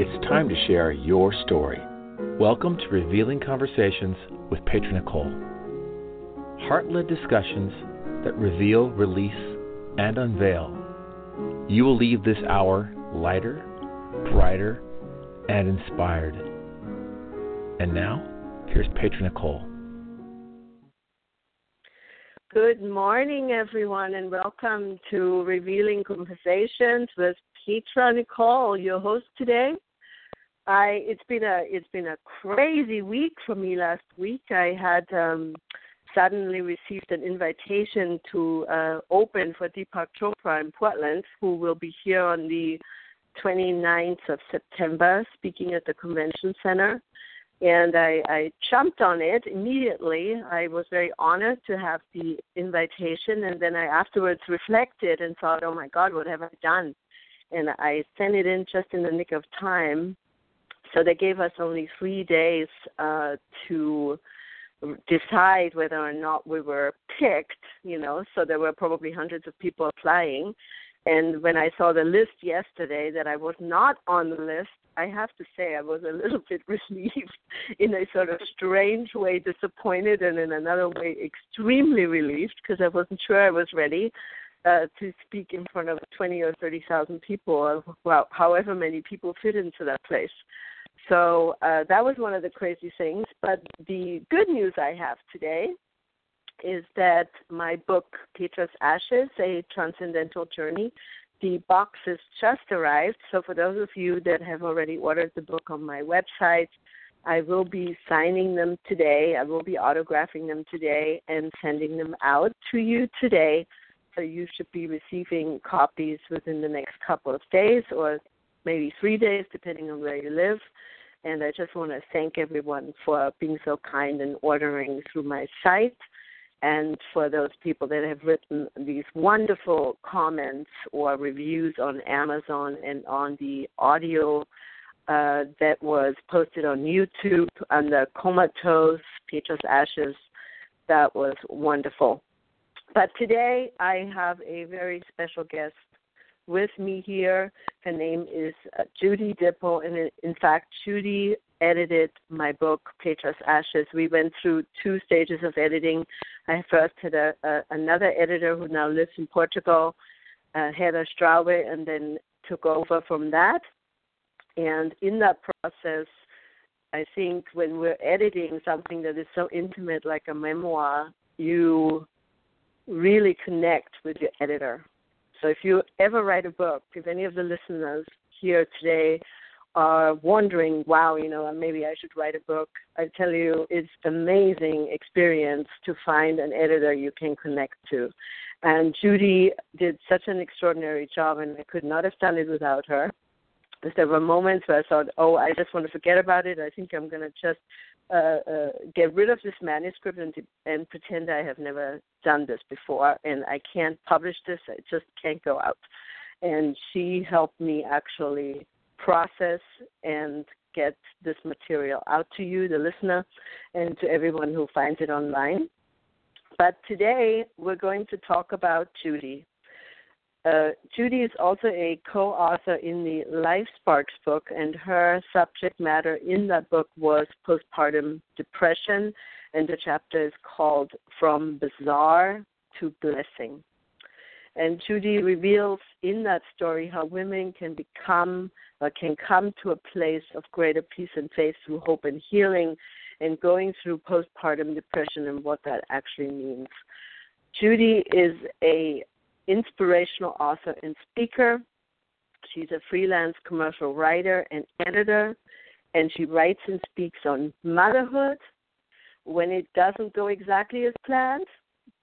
it's time to share your story. Welcome to Revealing Conversations with Petra Nicoll. Heart led discussions that reveal, release, and unveil. You will leave this hour lighter, brighter, and inspired. And now, here's Petra Nicoll. Good morning, everyone, and welcome to Revealing Conversations with Petra Nicoll, your host today. I it's been a it's been a crazy week for me last week. I had um, suddenly received an invitation to uh, open for Deepak Chopra in Portland, who will be here on the 29th of September, speaking at the convention center and I, I jumped on it immediately. I was very honored to have the invitation, and then I afterwards reflected and thought, "Oh my God, what have I done?" And I sent it in just in the nick of time. So they gave us only three days uh, to decide whether or not we were picked. You know, so there were probably hundreds of people applying. And when I saw the list yesterday that I was not on the list, I have to say I was a little bit relieved in a sort of strange way, disappointed, and in another way extremely relieved because I wasn't sure I was ready uh, to speak in front of 20 or 30,000 people, or well, however many people fit into that place. So uh, that was one of the crazy things. But the good news I have today is that my book, Petra's Ashes, A Transcendental Journey, the box has just arrived. So for those of you that have already ordered the book on my website, I will be signing them today. I will be autographing them today and sending them out to you today. So you should be receiving copies within the next couple of days or maybe three days, depending on where you live. And I just want to thank everyone for being so kind and ordering through my site and for those people that have written these wonderful comments or reviews on Amazon and on the audio uh, that was posted on YouTube on the Comatose, Petra's Ashes. That was wonderful. But today I have a very special guest with me here. Her name is uh, Judy Dippel, and in fact, Judy edited my book, Petra's Ashes. We went through two stages of editing. I first had a, a another editor who now lives in Portugal, uh, Heather Straube, and then took over from that. And in that process, I think when we're editing something that is so intimate like a memoir, you really connect with your editor. So if you ever write a book, if any of the listeners here today are wondering, wow, you know, maybe I should write a book, I tell you, it's amazing experience to find an editor you can connect to. And Judy did such an extraordinary job, and I could not have done it without her. There were moments where I thought, oh, I just want to forget about it. I think I'm going to just uh, uh, get rid of this manuscript and and pretend I have never done this before, and I can't publish this. It just can't go out. And she helped me actually process and get this material out to you, the listener, and to everyone who finds it online. But today we're going to talk about Judy. Uh, Judy is also a co author in the Life Sparks book, and her subject matter in that book was postpartum depression, and the chapter is called From Bizarre to Blessing. And Judy reveals in that story how women can become, uh, can come to a place of greater peace and faith through hope and healing, and going through postpartum depression and what that actually means. Judy is a inspirational author and speaker. She's a freelance commercial writer and editor, and she writes and speaks on motherhood. When it doesn't go exactly as planned,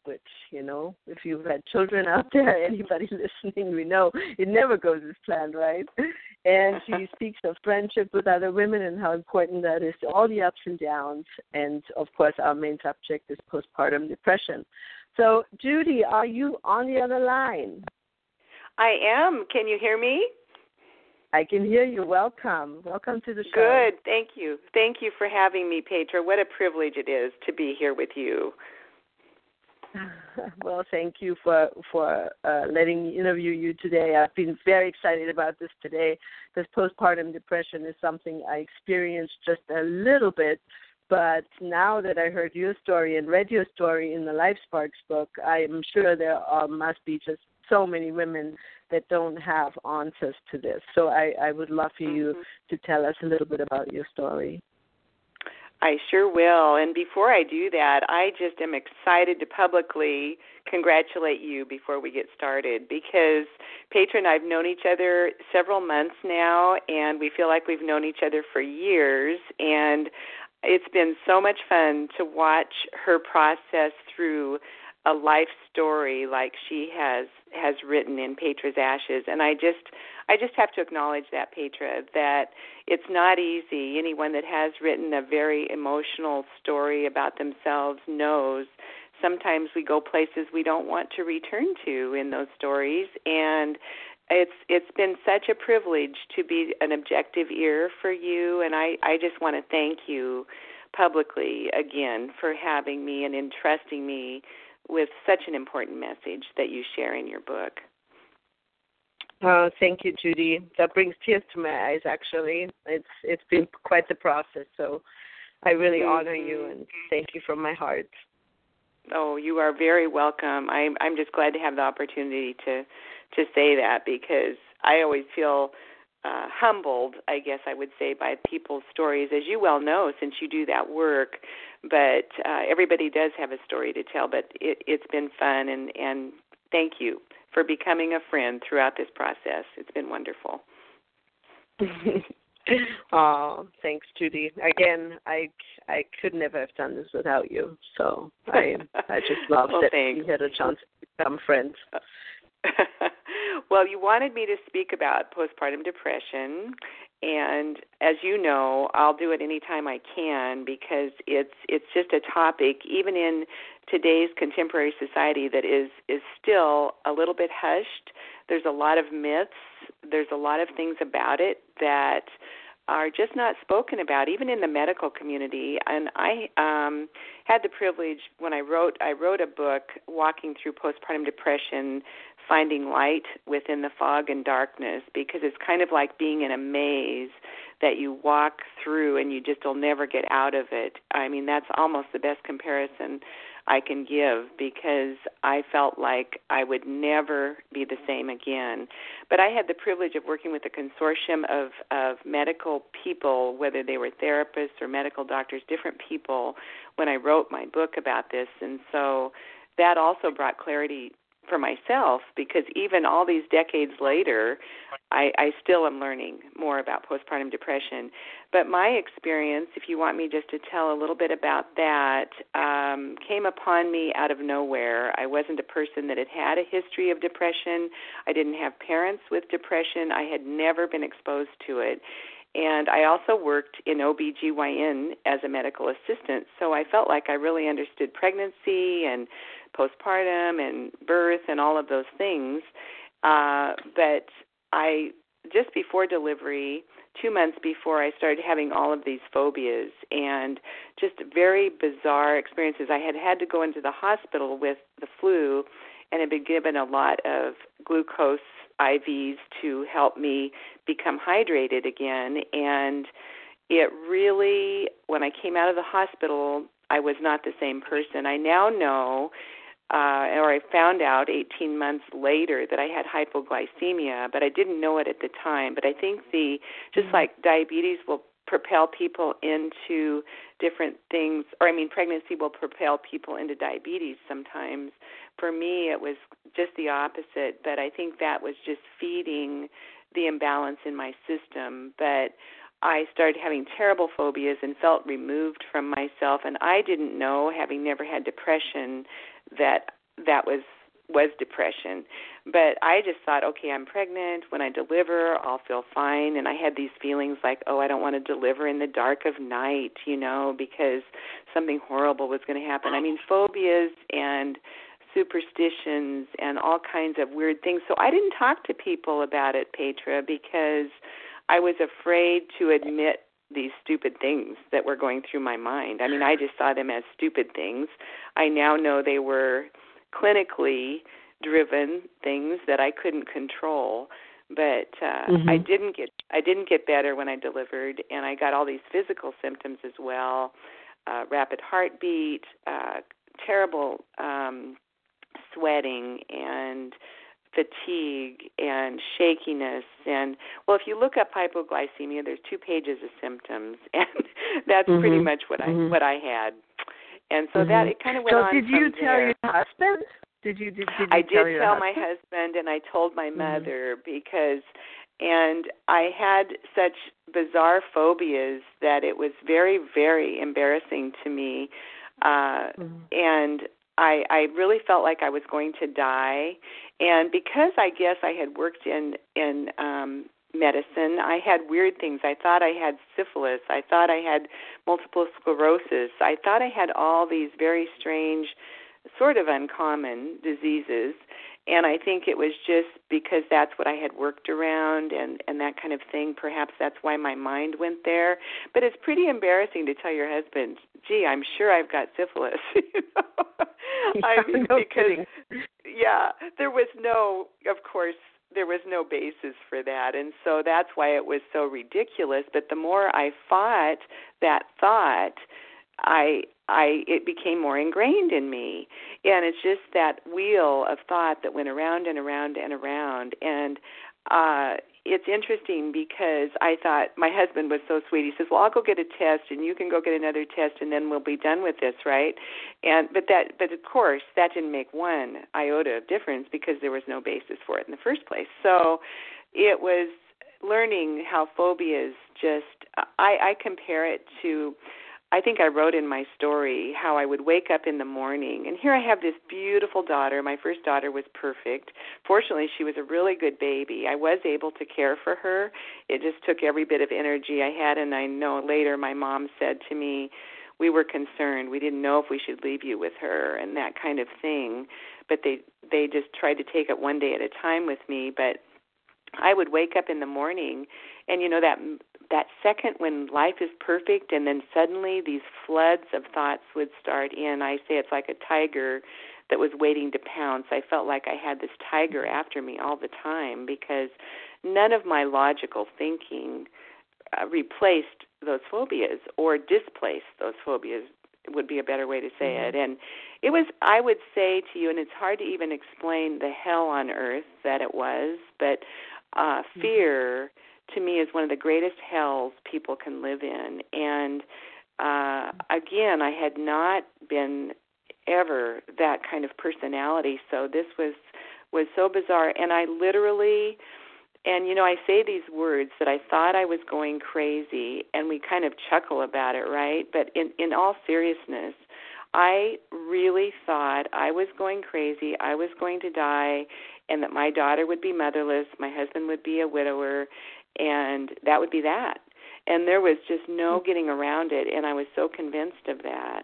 which you know if you've had children out there anybody listening we know it never goes as planned right? And she speaks of friendship with other women and how important that is to all the ups and downs. And of course our main subject is postpartum depression so judy are you on the other line i am can you hear me I can hear you. Welcome. Welcome to the show. Good. Thank you. Thank you for having me, Petra. What a privilege it is to be here with you. well, thank you for for uh, letting me interview you today. I've been very excited about this today because postpartum depression is something I experienced just a little bit, but now that I heard your story and read your story in the Life Sparks book, I am sure there are, must be just so many women that don't have answers to this. So I, I would love for you mm-hmm. to tell us a little bit about your story. I sure will. And before I do that, I just am excited to publicly congratulate you before we get started because Petra and I have known each other several months now, and we feel like we've known each other for years. And it's been so much fun to watch her process through a life story like she has has written in Petra's Ashes. And I just I just have to acknowledge that Petra that it's not easy. Anyone that has written a very emotional story about themselves knows sometimes we go places we don't want to return to in those stories. And it's it's been such a privilege to be an objective ear for you and I I just want to thank you publicly again for having me and entrusting me with such an important message that you share in your book. Oh, thank you, Judy. That brings tears to my eyes. Actually, it's it's been quite the process. So, I really mm-hmm. honor you and thank you from my heart. Oh, you are very welcome. I'm I'm just glad to have the opportunity to to say that because I always feel uh, humbled, I guess I would say, by people's stories, as you well know, since you do that work. But uh, everybody does have a story to tell. But it, it's been fun, and and thank you for becoming a friend throughout this process. It's been wonderful. oh, thanks, Judy. Again, I I could never have done this without you. So I I just love well, that thanks. we had a chance to become friends. well, you wanted me to speak about postpartum depression, and as you know, I'll do it anytime I can because it's it's just a topic even in today's contemporary society that is is still a little bit hushed. There's a lot of myths, there's a lot of things about it that are just not spoken about even in the medical community and i um had the privilege when i wrote i wrote a book walking through postpartum depression finding light within the fog and darkness because it's kind of like being in a maze that you walk through and you just will never get out of it. I mean, that's almost the best comparison I can give because I felt like I would never be the same again. But I had the privilege of working with a consortium of of medical people, whether they were therapists or medical doctors, different people when I wrote my book about this, and so that also brought clarity for myself because even all these decades later, I, I still am learning more about postpartum depression. But my experience, if you want me just to tell a little bit about that, um, came upon me out of nowhere. I wasn't a person that had had a history of depression. I didn't have parents with depression. I had never been exposed to it. And I also worked in OBGYN as a medical assistant, so I felt like I really understood pregnancy and postpartum and birth and all of those things. Uh, but I just before delivery, two months before, I started having all of these phobias and just very bizarre experiences. I had had to go into the hospital with the flu and had been given a lot of glucose IVs to help me become hydrated again. And it really, when I came out of the hospital, I was not the same person. I now know uh, or I found out 18 months later that I had hypoglycemia, but I didn't know it at the time. But I think the just mm-hmm. like diabetes will propel people into different things, or I mean, pregnancy will propel people into diabetes sometimes. For me, it was just the opposite, but I think that was just feeding the imbalance in my system. But I started having terrible phobias and felt removed from myself, and I didn't know, having never had depression, that that was was depression. But I just thought, okay, I'm pregnant. When I deliver, I'll feel fine. And I had these feelings like, oh, I don't want to deliver in the dark of night, you know, because something horrible was going to happen. I mean, phobias and superstitions and all kinds of weird things. So I didn't talk to people about it, Petra, because I was afraid to admit these stupid things that were going through my mind. I mean, I just saw them as stupid things. I now know they were clinically driven things that I couldn't control. But uh, mm-hmm. I didn't get I didn't get better when I delivered, and I got all these physical symptoms as well: uh, rapid heartbeat, uh, terrible um, sweating, and fatigue and shakiness and well if you look up hypoglycemia there's two pages of symptoms and that's mm-hmm. pretty much what mm-hmm. I what I had. And so mm-hmm. that it kind of went so on So did you tell there. your husband? Did you did, did you I tell did tell husband? my husband and I told my Mhm. mother because and I had such bizarre phobias that it was very very embarrassing to me uh Mhm. and I I really felt like I was going to die and because I guess I had worked in in um medicine I had weird things. I thought I had syphilis. I thought I had multiple sclerosis. I thought I had all these very strange sort of uncommon diseases. And I think it was just because that's what I had worked around and and that kind of thing. Perhaps that's why my mind went there. But it's pretty embarrassing to tell your husband gee I'm sure I've got syphilis. You know I mean no because kidding. yeah there was no of course there was no basis for that and so that's why it was so ridiculous but the more I fought that thought I I it became more ingrained in me. And it's just that wheel of thought that went around and around and around and uh it's interesting because I thought my husband was so sweet. He says, "Well, I'll go get a test and you can go get another test and then we'll be done with this, right?" And but that but of course, that didn't make one iota of difference because there was no basis for it in the first place. So it was learning how phobias just I I compare it to I think I wrote in my story how I would wake up in the morning, and here I have this beautiful daughter. My first daughter was perfect. Fortunately, she was a really good baby. I was able to care for her. It just took every bit of energy I had, and I know later my mom said to me, we were concerned. We didn't know if we should leave you with her and that kind of thing. But they they just tried to take it one day at a time with me, but I would wake up in the morning and you know that that second when life is perfect and then suddenly these floods of thoughts would start in i say it's like a tiger that was waiting to pounce. I felt like i had this tiger after me all the time because none of my logical thinking uh, replaced those phobias or displaced those phobias would be a better way to say mm-hmm. it. And it was i would say to you and it's hard to even explain the hell on earth that it was but uh fear mm-hmm to me is one of the greatest hells people can live in. And uh, again, I had not been ever that kind of personality, so this was was so bizarre. And I literally, and you know, I say these words that I thought I was going crazy, and we kind of chuckle about it, right? But in in all seriousness. I really thought I was going crazy. I was going to die, and that my daughter would be motherless, my husband would be a widower, and that would be that. And there was just no hmm. getting around it, and I was so convinced of that.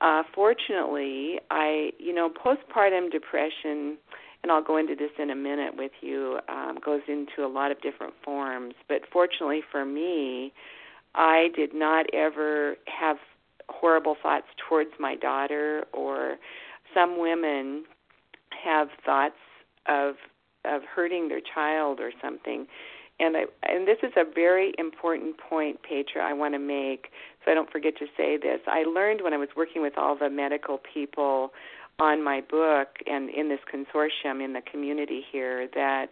Uh, fortunately, I, you know, postpartum depression, and I'll go into this in a minute with you, um, goes into a lot of different forms. But fortunately for me, I did not ever have horrible thoughts towards my daughter, or some women have thoughts of of hurting their child or something and I, and this is a very important point, Petra, I want to make, so I don't forget to say this. I learned when I was working with all the medical people on my book and in this consortium in the community here that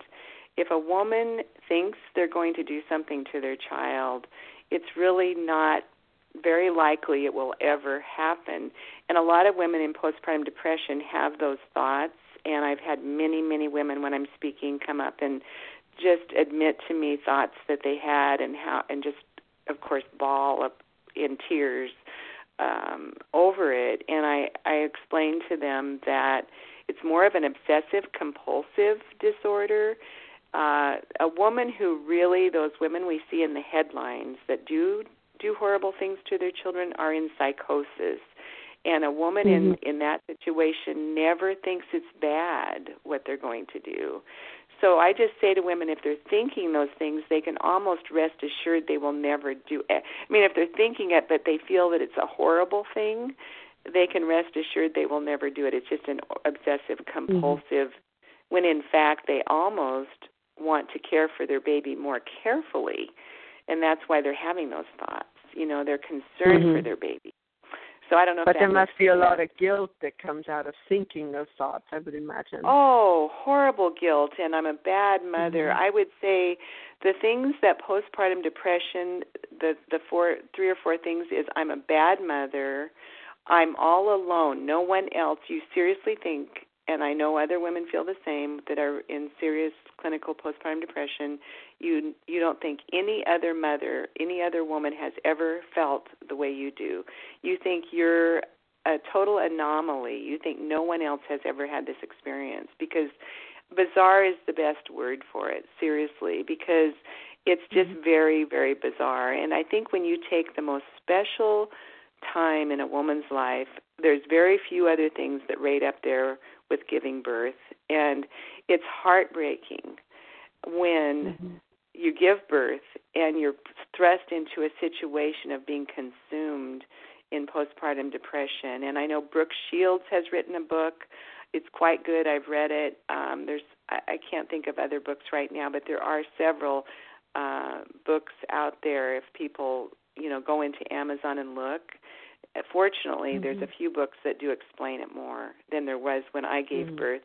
if a woman thinks they're going to do something to their child, it's really not very likely it will ever happen. And a lot of women in postpartum depression have those thoughts and I've had many, many women when I'm speaking come up and just admit to me thoughts that they had and how and just of course bawl up in tears um over it. And i i explained to them that it's more of an obsessive compulsive disorder. Uh a woman who really those women we see in the headlines that do do horrible things to their children are in psychosis. And a woman mm-hmm. in in that situation never thinks it's bad what they're going to do so I just say to women, if they're thinking those things, they can almost rest assured they will never do it. I mean, if they're thinking it, but they feel that it's a horrible thing, they can rest assured they will never do it. It's just an obsessive compulsive mm-hmm. when in fact they almost want to care for their baby more carefully and that's why they're having those thoughts. You know, they're concerned mm-hmm. for their baby. So I don't know. But there must be a sense. lot of guilt that comes out of thinking those thoughts. I would imagine. Oh, horrible guilt, and I'm a bad mother. Mm-hmm. I would say the things that postpartum depression, the the four, three or four things is I'm a bad mother. I'm all alone. No one else. You seriously think, and I know other women feel the same that are in serious clinical postpartum depression you you don't think any other mother, any other woman has ever felt the way you do. You think you're a total anomaly. You think no one else has ever had this experience because bizarre is the best word for it, seriously, because it's just mm-hmm. very very bizarre. And I think when you take the most special time in a woman's life, there's very few other things that rate up there with giving birth and it's heartbreaking when mm-hmm you give birth and you're thrust into a situation of being consumed in postpartum depression. And I know Brooke Shields has written a book. It's quite good. I've read it. Um, there's I, I can't think of other books right now, but there are several uh, books out there if people you know go into Amazon and look. Fortunately, mm-hmm. there's a few books that do explain it more than there was when I gave mm-hmm. birth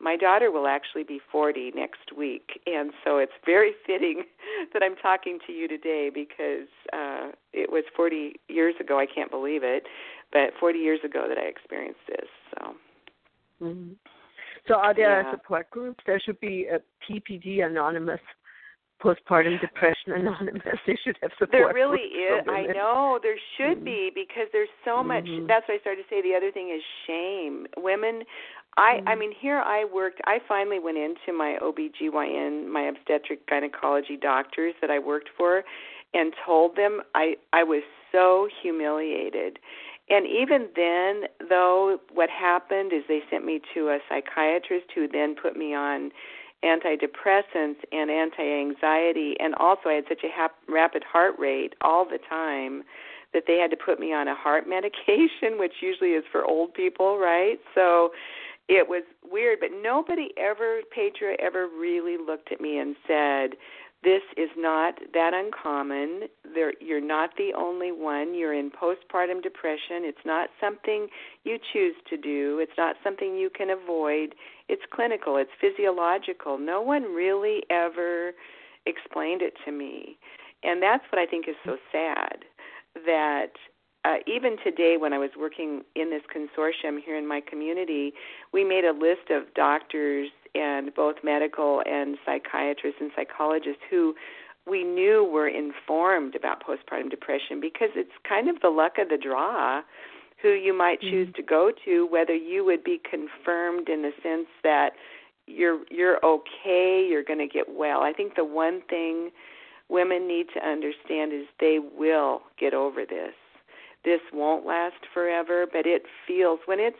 my daughter will actually be 40 next week, and so it's very fitting that I'm talking to you today because uh, it was 40 years ago. I can't believe it, but 40 years ago that I experienced this. So. Mm-hmm. So, are there yeah. support groups? There should be a PPD Anonymous postpartum depression anonymous they should have support there really is i know there should mm-hmm. be because there's so much mm-hmm. that's what i started to say the other thing is shame women I mm-hmm. I mean here I worked I finally went into my OBGYN, my obstetric gynecology doctors that I worked for and told them I I was so humiliated. And even then though what happened is they sent me to a psychiatrist who then put me on antidepressants and anti-anxiety and also I had such a hap- rapid heart rate all the time that they had to put me on a heart medication which usually is for old people, right? So it was weird, but nobody ever, Petra, ever really looked at me and said, "This is not that uncommon. There, you're not the only one. You're in postpartum depression. It's not something you choose to do. It's not something you can avoid. It's clinical. It's physiological." No one really ever explained it to me, and that's what I think is so sad. That uh, even today, when I was working in this consortium here in my community, we made a list of doctors and both medical and psychiatrists and psychologists who we knew were informed about postpartum depression because it's kind of the luck of the draw who you might mm-hmm. choose to go to whether you would be confirmed in the sense that you're you're okay you're going to get well i think the one thing women need to understand is they will get over this this won't last forever, but it feels when it's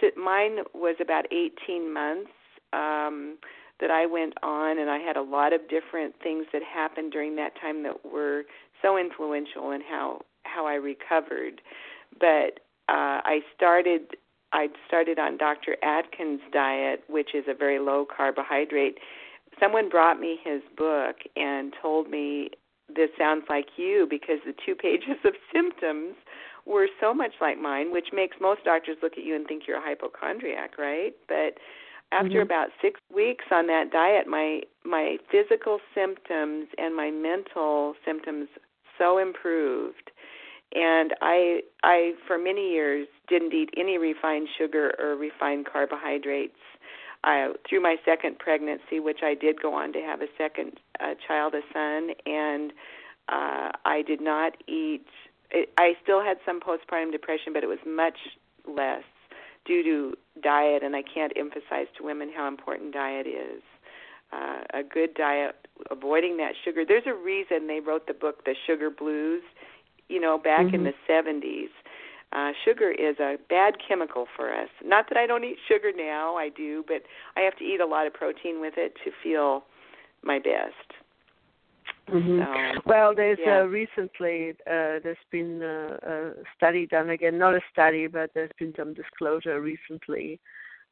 to mine was about 18 months um that I went on and I had a lot of different things that happened during that time that were so influential in how how I recovered. But uh I started I started on Dr. Atkins diet, which is a very low carbohydrate. Someone brought me his book and told me this sounds like you because the two pages of symptoms were so much like mine, which makes most doctors look at you and think you're a hypochondriac, right? But after mm-hmm. about six weeks on that diet, my my physical symptoms and my mental symptoms so improved, and I I for many years didn't eat any refined sugar or refined carbohydrates. I, through my second pregnancy, which I did go on to have a second uh, child, a son, and uh, I did not eat it, I still had some postpartum depression, but it was much less due to diet, and I can't emphasize to women how important diet is. Uh, a good diet, avoiding that sugar. There's a reason they wrote the book, The Sugar Blues. You know, back mm-hmm. in the 70s, uh, sugar is a bad chemical for us. Not that I don't eat sugar now, I do, but I have to eat a lot of protein with it to feel my best. Mm-hmm. So, well, there's yeah. uh, recently uh, there's been uh, a study done again, not a study, but there's been some disclosure recently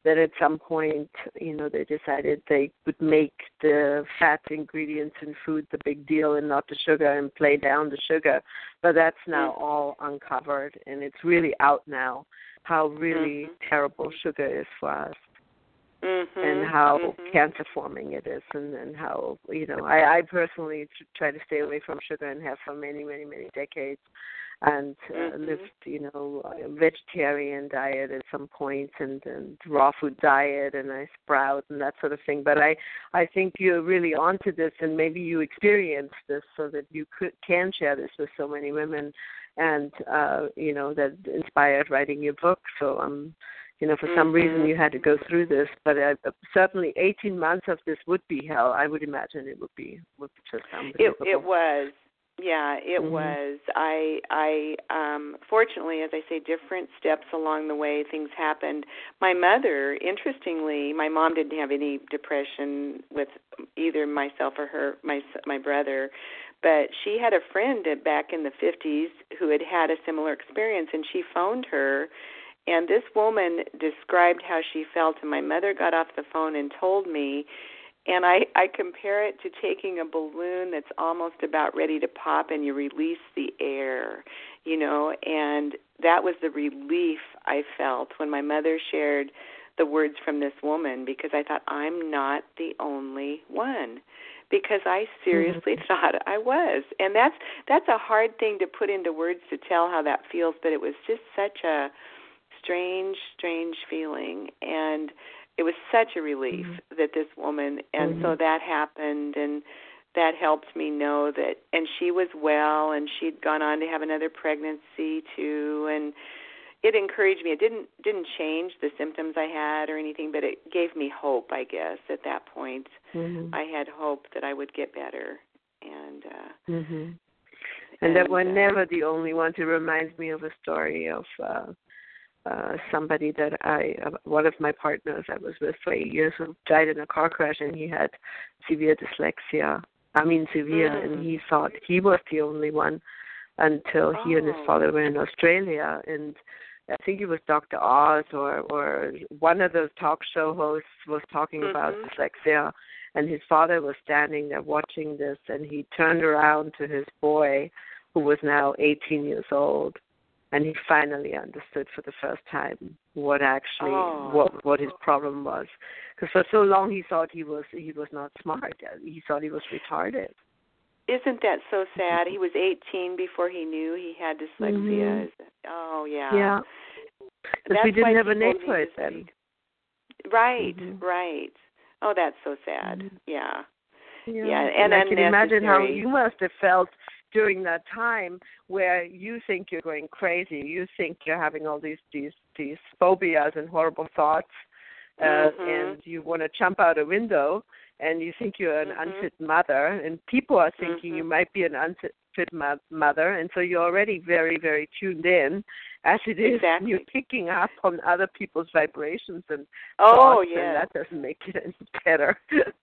that at some point, you know, they decided they would make the fat ingredients in food the big deal and not the sugar and play down the sugar. But that's now mm-hmm. all uncovered and it's really out now how really mm-hmm. terrible sugar is for us. mm-hmm. And how mm-hmm. cancer forming it is, and, and how you know I, I personally try to stay away from sugar and have for many many many decades and uh, mm-hmm. lived, you know, a vegetarian diet at some and, and raw food diet and I sprout and that sort of thing. But I, I think you're really onto this and maybe you experienced this so that you could can share this with so many women and uh, you know, that inspired writing your book. So um you know, for some mm-hmm. reason you had to go through this, but uh, certainly 18 months of this would be hell. I would imagine it would be would be just unbelievable. It, it was, yeah, it Mhm. was. I I um fortunately as I say different steps along the way things happened. My mother, interestingly, my mom didn't have any depression with either myself or her my my brother, but she had a friend back in the 50s who had had a similar experience and she phoned her and this woman described how she felt and my mother got off the phone and told me and I I compare it to taking a balloon that's almost about ready to pop and you release the air, you know, and that was the relief I felt when my mother shared the words from this woman because I thought I'm not the only one because I seriously Mhm. thought I was. And that's that's a hard thing to put into words to tell how that feels, but it was just such a strange strange feeling and it was such a relief Mhm. that this woman and so Mhm. that happened and that helped me know that and she was well and she'd gone on to have another pregnancy too and it encouraged me it didn't didn't change the symptoms i had or anything but it gave me hope i guess at that point Mhm. i had hope that i would get better and uh Mhm. And that we're uh, never the only one. It reminds me of a story of uh uh somebody that I uh, one of my partners I was with for eight years who died in a car crash and he had severe dyslexia. I mean severe Mm. and he thought he was the only one until he and his Oh. father were in Australia and I think it was Dr. Oz or or one of those talk show hosts was talking about Mhm. dyslexia and his father was standing there watching this and he turned around to his boy who was now 18 years old and he finally understood for the first time what actually Oh. what what his problem was. Because for so long he thought he was he was not smart. He thought he was retarded. Isn't that so sad? He was 18 before he knew he had dyslexia. Mhm. Oh yeah. Yeah. Because we didn't have a name for it then. right Mhm. right. Oh that's so sad. Mhm. yeah. Yeah, Yeah, and I can imagine how you must have felt during that time where you think you're going crazy, you think you're having all these these these phobias and horrible thoughts, uh, Mhm. and you want to jump out a window, and you think you're an Mhm. unfit mother, and people are thinking you Mhm. might be an unfit mo- mother, and so you're already very very tuned in, as it is, and you're picking up on other people's vibrations and oh thoughts, yeah and that doesn't make it any better.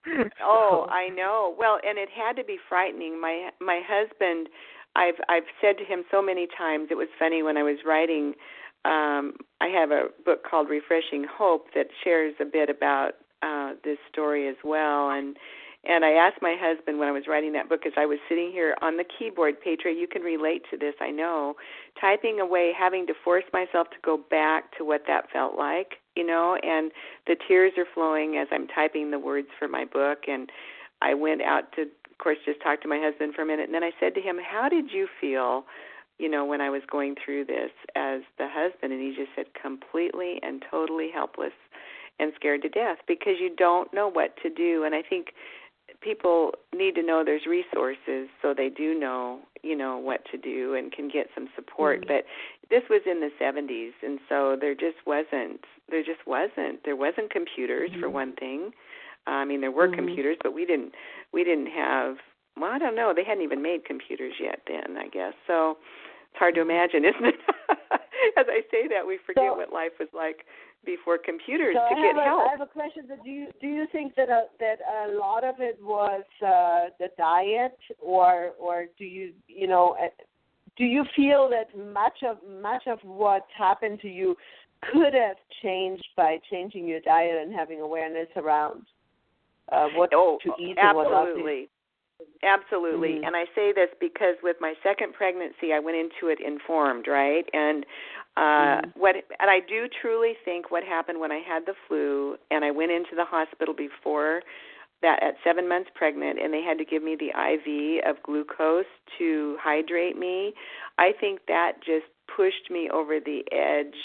Oh, I know. Well, and it had to be frightening. My my husband, I've I've said to him so many times. It was funny when I was writing. Um, I have a book called Refreshing Hope that shares a bit about uh, this story as well. And and I asked my husband when I was writing that book, as I was sitting here on the keyboard, Petra, you can relate to this, I know, typing away, having to force myself to go back to what that felt like, you know, and the tears are flowing as I'm typing the words for my book. And I went out to, of course, just talk to my husband for a minute, and then I said to him, "How did you feel?" You know, when I was going through this as the husband, and he just said, completely and totally helpless and scared to death because you don't know what to do. And I think people need to know there's resources so they do know you know what to do and can get some support Mhm. but this was in the 70s and so there just wasn't there just wasn't there wasn't computers for Mhm. one thing i mean there were Mhm. computers but we didn't we didn't have well i don't know they hadn't even made computers yet then i guess so It's hard to imagine, isn't it? As I say that, we forget So- what life was like before computers So to I get a, help. I have a question. Do you do you think that a, that a lot of it was uh, the diet, or or do you you know uh, do you feel that much of much of what happened to you could have changed by changing your diet and having awareness around uh, what oh, to eat and what not to eat? absolutely. Absolutely. Mhm. And I say this because with my second pregnancy I went into it informed, right? And uh Mhm. what and I do truly think what happened when I had the flu and I went into the hospital before that at 7 months pregnant and they had to give me the IV of glucose to hydrate me. I think that just pushed me over the edge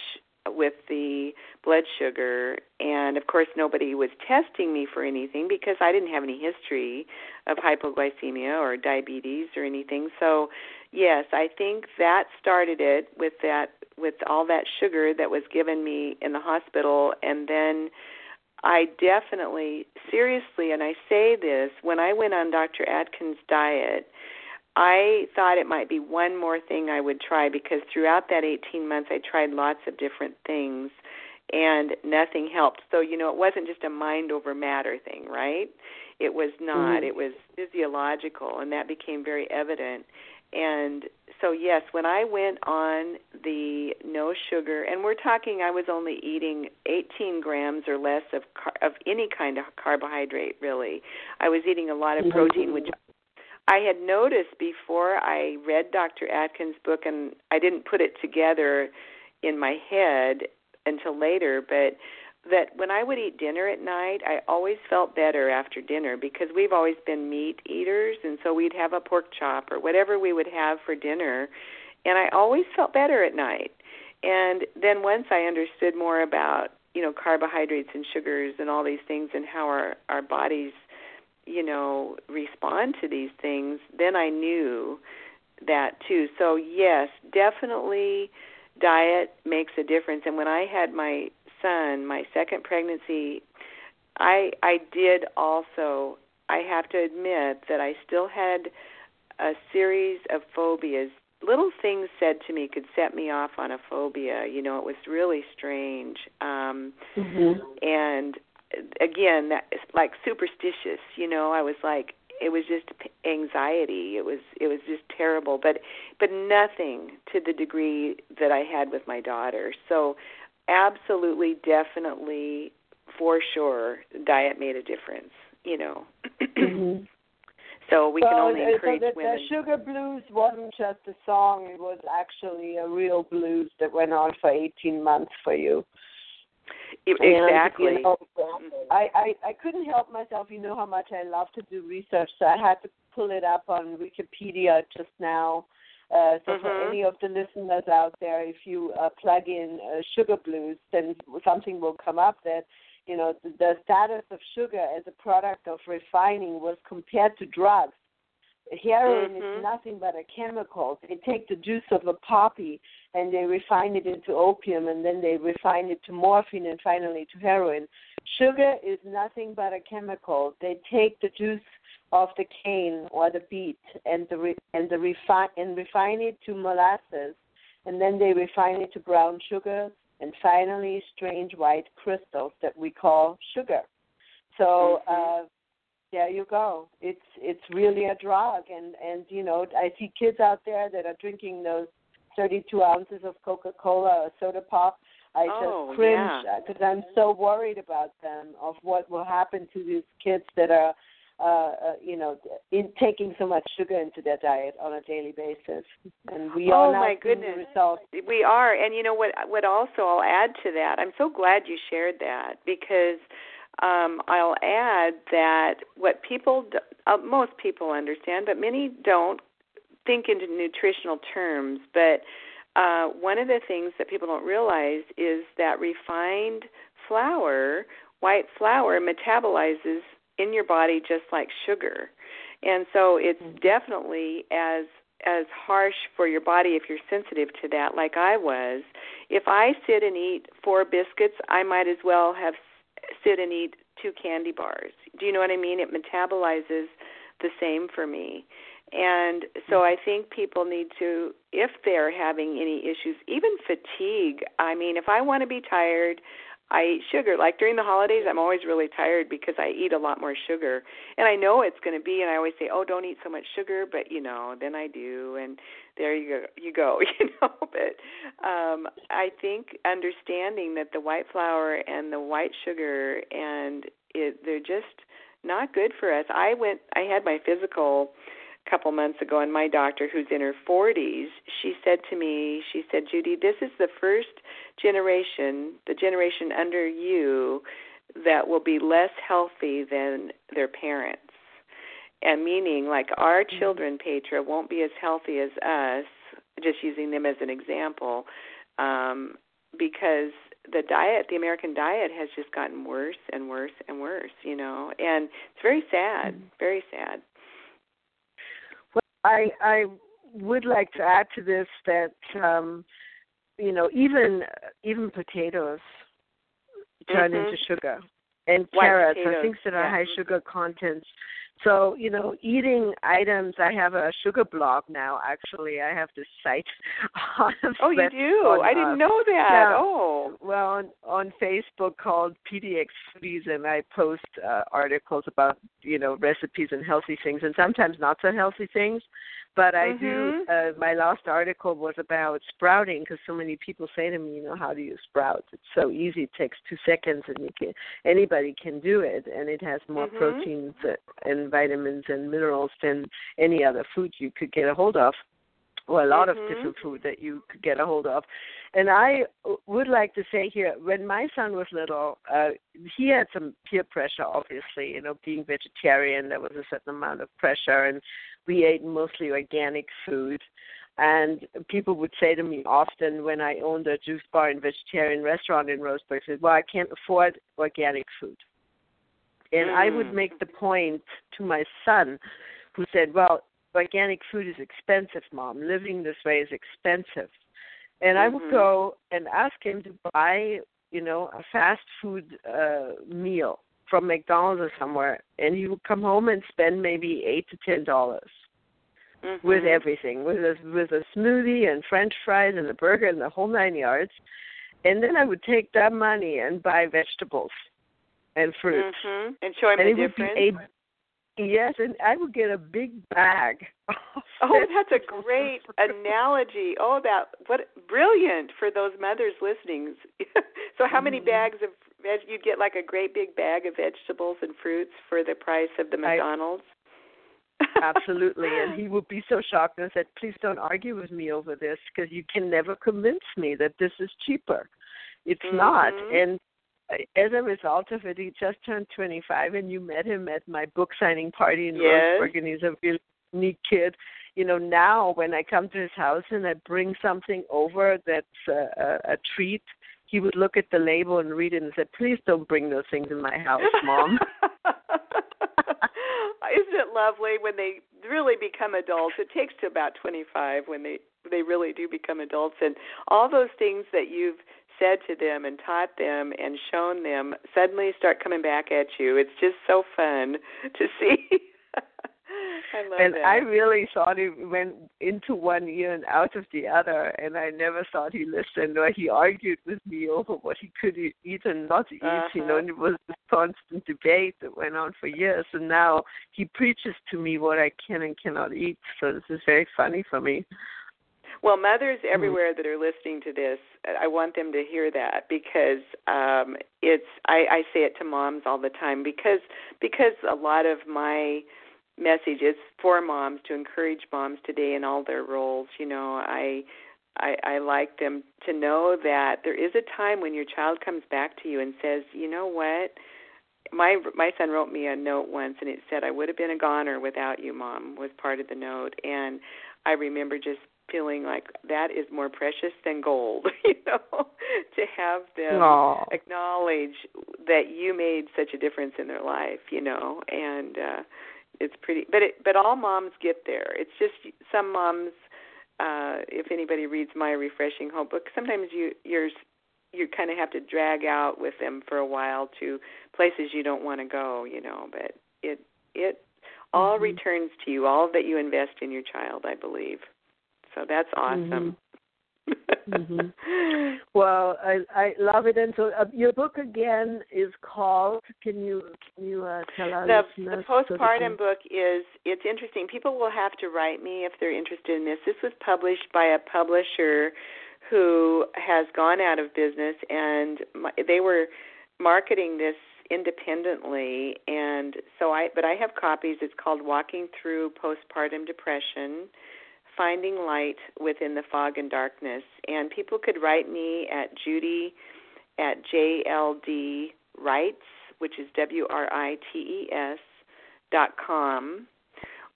with the blood sugar and of course nobody was testing me for anything because I didn't have any history of hypoglycemia or diabetes or anything. So, yes, I think that started it with that with all that sugar that was given me in the hospital and then I definitely seriously and I say this when I went on Dr. Atkins diet I thought it might be one more thing I would try because throughout that 18 months I tried lots of different things and nothing helped. So, you know, it wasn't just a mind over matter thing, right? It was not. Mhm. It was physiological and that became very evident. And so yes, when I went on the no sugar and we're talking I was only eating 18 grams or less of car- of any kind of carbohydrate really. I was eating a lot of Mhm. protein which I had noticed before I read Dr. Atkins' book, and I didn't put it together in my head until later, but that when I would eat dinner at night, I always felt better after dinner because we've always been meat eaters, and so we'd have a pork chop or whatever we would have for dinner, and I always felt better at night. And then once I understood more about you know carbohydrates and sugars and all these things and how our our bodies you know respond to these things then i knew that too so yes definitely diet makes a difference and when i had my son my second pregnancy i i did also i have to admit that i still had a series of phobias. Little things said to me could set me off on a phobia. You know it was really strange. Um Mhm. and again that like superstitious you know i was like it was just anxiety. It was it was just terrible. But but nothing to the degree that i had with my daughter. So absolutely definitely for sure diet made a difference you know Mhm. so we so, can only encourage so the, women the sugar blues wasn't just a song; it was actually a real blues that went on for 18 months for you. And, you exactly know, I, I I couldn't help myself. You know how much I love to do research, so I had to pull it up on Wikipedia just now. Uh, so for Mhm. any of the listeners out there, if you uh, plug in uh, sugar blues, then something will come up that you know the, the status of sugar as a product of refining was compared to drugs. Heroin Mhm. is nothing but a chemical. They take the juice of a poppy and they refine it into opium and then they refine it to morphine and finally to heroin. Sugar is nothing but a chemical. They take the juice of the cane or the beet and the re- and the refine and refine it to molasses and then they refine it to brown sugar and finally strange white crystals that we call sugar. So Mhm. uh there you go. It's it's really a drug, and and you know I see kids out there that are drinking those 32 ounces of Coca-Cola or soda pop. I Oh, just cringe yeah. because I'm so worried about them of what will happen to these kids that are, uh, uh you know, in taking so much sugar into their diet on a daily basis. And we Oh, are now my goodness. results. We are, and you know what? What also I'll add to that. I'm so glad you shared that because um, I'll add that what people, uh, most people understand, but many don't think into nutritional terms. But uh, one of the things that people don't realize is that refined flour, white flour, metabolizes in your body just like sugar, and so it's Mhm. definitely as as harsh for your body if you're sensitive to that like I was. If I sit and eat four biscuits, I might as well have sit and eat two candy bars. Do you know what I mean? It metabolizes the same for me. And so I think people need to, if they're having any issues, even fatigue. I mean, if I want to be tired, I eat sugar. Like during the holidays, I'm always really tired because I eat a lot more sugar, and I know it's going to be. And I always say, "Oh, don't eat so much sugar," but you know, then I do, and there you go. You go, you know. But um, I think understanding that the white flour and the white sugar and it, they're just not good for us. I went. I had my physical couple months ago, and my doctor, who's in her 40s, she said to me, she said, Judy, this is the first generation, the generation under you, that will be less healthy than their parents. And meaning, like our mm-hmm. children, Petra, won't be as healthy as us, just using them as an example, um, because the diet, the American diet, has just gotten worse and worse and worse, you know, and it's very sad, mm-hmm. very sad. I I would like to add to this that um, you know even even potatoes turn mm-hmm. into sugar, and White carrots potatoes. are things that are yeah. high sugar content. So, you know, eating items, I have a sugar blog now, actually. I have this site on Oh, you do? on, I didn't uh, know that. yeah. Oh. Well, on, on Facebook called PDX Foodies, and I post uh, articles about, you know, recipes and healthy things, and sometimes not so healthy things. But I do. Mhm. Uh, my last article was about sprouting because so many people say to me, you know, how do you sprout? It's so easy. It takes two seconds, and you can anybody can do it, and it has more Mhm. proteins and vitamins and minerals than any other food you could get a hold of or a lot Mhm. of different food that you could get a hold of. And I would like to say here, when my son was little, uh, he had some peer pressure, obviously, you know, being vegetarian, there was a certain amount of pressure, and we ate mostly organic food. And people would say to me often when I owned a juice bar and vegetarian restaurant in Roseburg, said, "Well, I can't afford organic food." And I would Mm. make the point to my son, who said, "Well, organic food is expensive, mom. Living this way is expensive." And I would Mhm. go and ask him to buy, you know, a fast food uh meal from McDonald's or somewhere, and he would come home and spend maybe eight to ten dollars Mhm. with everything, with a with a smoothie and French fries and a burger and the whole nine yards. And then I would take that money and buy vegetables and fruits. And show him And the difference. a yes, and I would get a big bag. Oh, that's a great analogy. Oh, that what brilliant for those mothers listening. so, how many Mhm. bags of veg? You'd get like a great big bag of vegetables and fruits for the price of the I- McDonald's. Absolutely, and he would be so shocked and said, "Please don't argue with me over this because you can never convince me that this is cheaper. It's not." Mhm. And as a result of it, he just turned 25, and you met him at my book signing party in Yes. Roseburg, and he's a really neat kid. You know, now when I come to his house and I bring something over that's a, a, a treat, he would look at the label and read it and say, "Please don't bring those things in my house, mom." Isn't it lovely when they really become adults? It takes to about 25 when they they really do become adults and all those things that you've said to them and taught them and shown them suddenly start coming back at you. It's just so fun to see. I love and that. I really thought he went into one ear and out of the other, and I never thought he listened or he argued with me over what he could eat and not eat. You know, Uh-huh. and it was a constant debate that went on for years. And now he preaches to me what I can and cannot eat. So this is very funny for me. Well, mothers everywhere that are listening to this, I want them to hear that because um it's I, I say it to moms all the time because because a lot of my message is for moms to encourage moms today in all their roles. You know, I I, I like them to know that there is a time when your child comes back to you and says, "You know what? My my son wrote me a note once, and it said, "I would have been a goner without you, mom." Was part of the note, and I remember just feeling like that is more precious than gold. You know, to have them Aw. acknowledge that you made such a difference in their life. You know, and uh, it's pretty. But it, but all moms get there. It's just some moms uh if anybody reads my refreshing hope book sometimes you you're you kind of have to drag out with them for a while to places you don't want to go you know but it it all mm-hmm. returns to you, all that you invest in your child, I believe. So that's awesome. Mm-hmm mm-hmm. Well, I I love it, and so uh, your book again is called. Can you can you uh, tell us the, the postpartum so book is it's interesting. People will have to write me if they're interested in this. This was published by a publisher who has gone out of business, and my, they were marketing this independently and so i but i have copies it's called walking through postpartum depression Finding Light Within the Fog and Darkness. And people could write me at Judy at JLD Writes, which is W R I T E S dot com.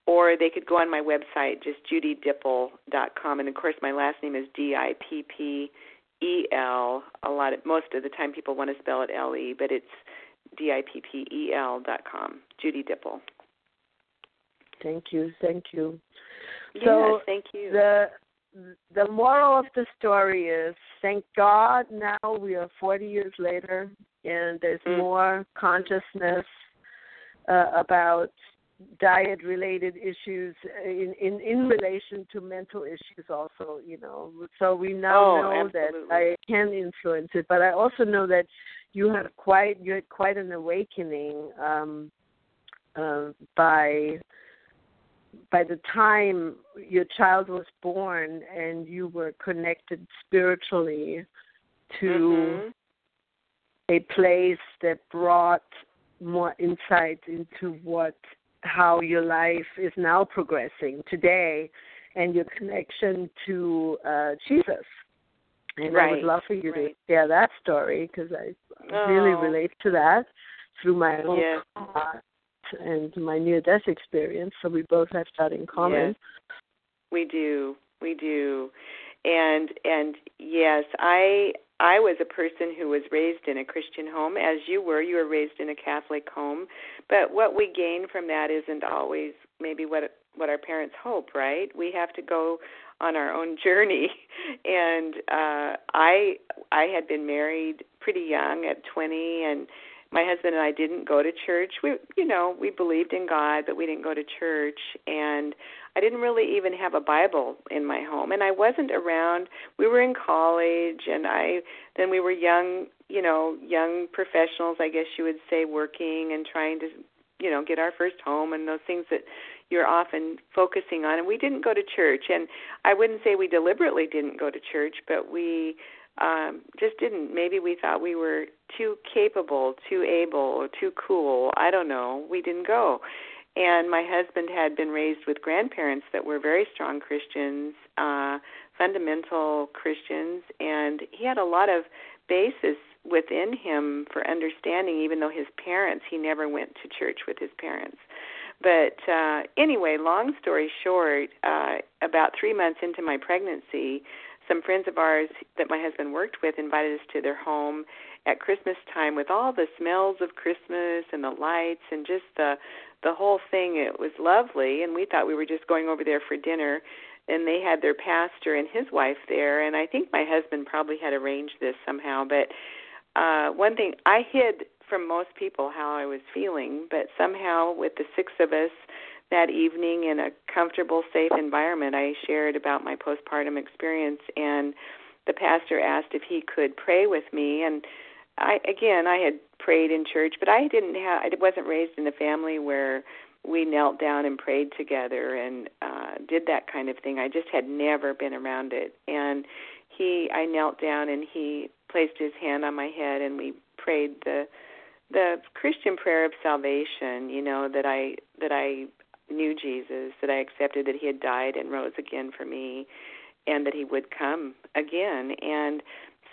Or they could go on my website, just judydippel.com. And of course, my last name is D I P P E L. A lot of most of the time, people want to spell it L E, but it's D I P P E L dot com. Judy Dippel. Thank you, thank you. So yes, thank you. The the moral of the story is thank God now we are 40 years later and there's mm. more consciousness uh, about diet related issues in, in in relation to mental issues also you know so we now oh, know absolutely. that i can influence it but i also know that you had quite you had quite an awakening um uh, by by the time your child was born and you were connected spiritually to mm-hmm. a place that brought more insight into what how your life is now progressing today and your connection to uh Jesus. And right. I would love for you right. to share that story because I oh. really relate to that through my own yes and my near death experience, so we both have that in common. Yes, we do. We do. And and yes, I I was a person who was raised in a Christian home as you were. You were raised in a Catholic home. But what we gain from that isn't always maybe what what our parents hope, right? We have to go on our own journey. And uh I I had been married pretty young at 20 and my husband and I didn't go to church. We, you know, we believed in God, but we didn't go to church, and I didn't really even have a Bible in my home, and I wasn't around. We were in college, and I then we were young, you know, young professionals, I guess you would say, working and trying to, you know, get our first home and those things that you're often focusing on. And we didn't go to church, and I wouldn't say we deliberately didn't go to church, but we um, just didn't. Maybe we thought we were too capable, too able, or too cool. I don't know. We didn't go. And my husband had been raised with grandparents that were very strong Christians, uh, fundamental Christians, and he had a lot of basis within him for understanding, even though his parents, he never went to church with his parents. But uh, anyway, long story short, uh, about three months into my pregnancy, some friends of ours that my husband worked with invited us to their home at Christmas time with all the smells of Christmas and the lights and just the the whole thing. It was lovely, and we thought we were just going over there for dinner. And they had their pastor and his wife there, and I think my husband probably had arranged this somehow. But uh, one thing I hid from most people how I was feeling, but somehow with the six of us that evening in a comfortable, safe environment, I shared about my postpartum experience, and the pastor asked if he could pray with me. And I, again, I had prayed in church, but I didn't have. I wasn't raised in a family where we knelt down and prayed together and uh did that kind of thing. I just had never been around it. And he I knelt down and he placed his hand on my head and we prayed the the Christian prayer of salvation, you know, that I that I knew Jesus, that I accepted that he had died and rose again for me, and that he would come again. And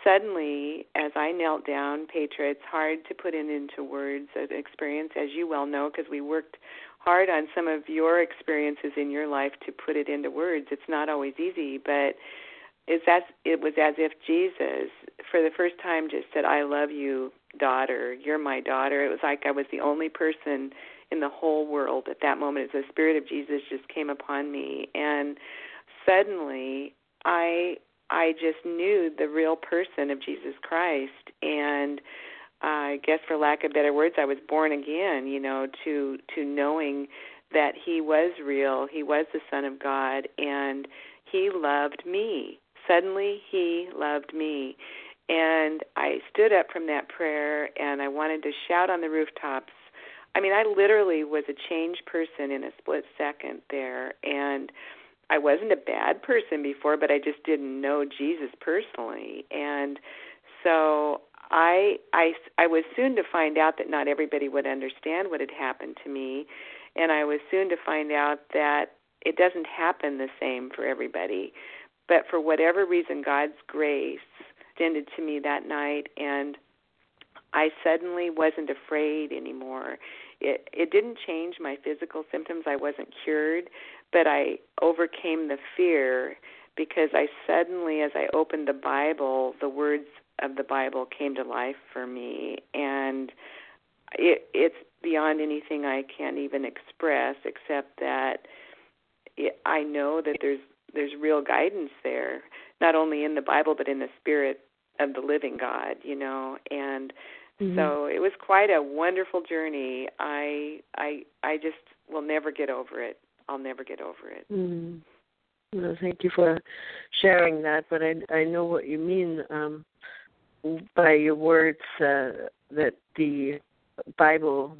suddenly, as I knelt down, Petra, it's hard to put it into words an experience, as you well know, because we worked hard on some of your experiences in your life to put it into words. It's not always easy, but it's as it was as if Jesus, for the first time, just said, "I love you, daughter. You're my daughter." It was like I was the only person in the whole world at that moment as the spirit of Jesus just came upon me and suddenly I I just knew the real person of Jesus Christ and I guess for lack of better words I was born again, you know, to to knowing that he was real, he was the Son of God, and he loved me. Suddenly, he loved me. And I stood up from that prayer and I wanted to shout on the rooftops. I mean, I literally was a changed person in a split second there. And I wasn't a bad person before, but I just didn't know Jesus personally. And so I I I was soon to find out that not everybody would understand what had happened to me, and I was soon to find out that it doesn't happen the same for everybody. But for whatever reason, God's grace extended to me that night, and I suddenly wasn't afraid anymore. It it didn't change my physical symptoms. I wasn't cured, but I overcame the fear because I suddenly, as I opened the Bible, the words of the Bible came to life for me, and it, it's beyond anything I can even express, except that it, I know that there's there's real guidance there, not only in the Bible but in the Spirit of the living God, you know, and mm-hmm. so it was quite a wonderful journey. I I I just will never get over it. I'll never get over it. Mm-hmm. No, thank you for sharing that. But I I know what you mean um, by your words uh, that the Bible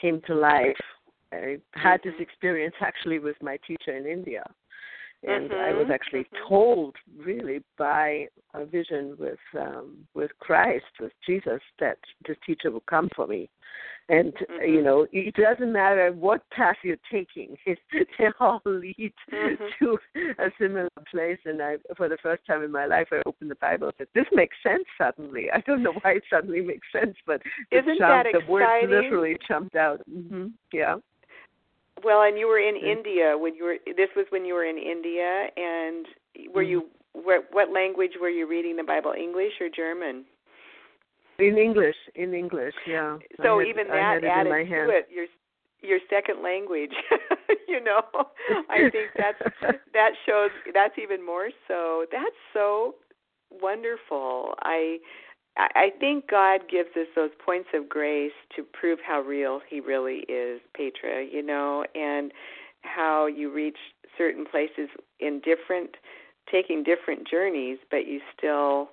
came to life. I had this mm-hmm. experience actually with my teacher in India and mm-hmm. I was actually mm-hmm. told really by a vision with um with Christ with Jesus that this teacher will come for me and mm-hmm. you know it doesn't matter what path you're taking they all lead mm-hmm. to a similar place and I for the first time in my life I opened the Bible and said this makes sense suddenly I don't know why it suddenly makes sense but isn't that the words literally jumped out mm-hmm. yeah well, and you were in Mm. India when you were. This was when you were in India, and were Mm. you? What, what language were you reading the Bible? English or German? In English, in English, yeah. So had, even that added to hand. it. Your your second language. you know, I think that's that shows. That's even more so. That's so wonderful. I I think God gives us those points of grace to prove how real He really is, Petra, you know, and how you reach certain places in different, taking different journeys, but you still,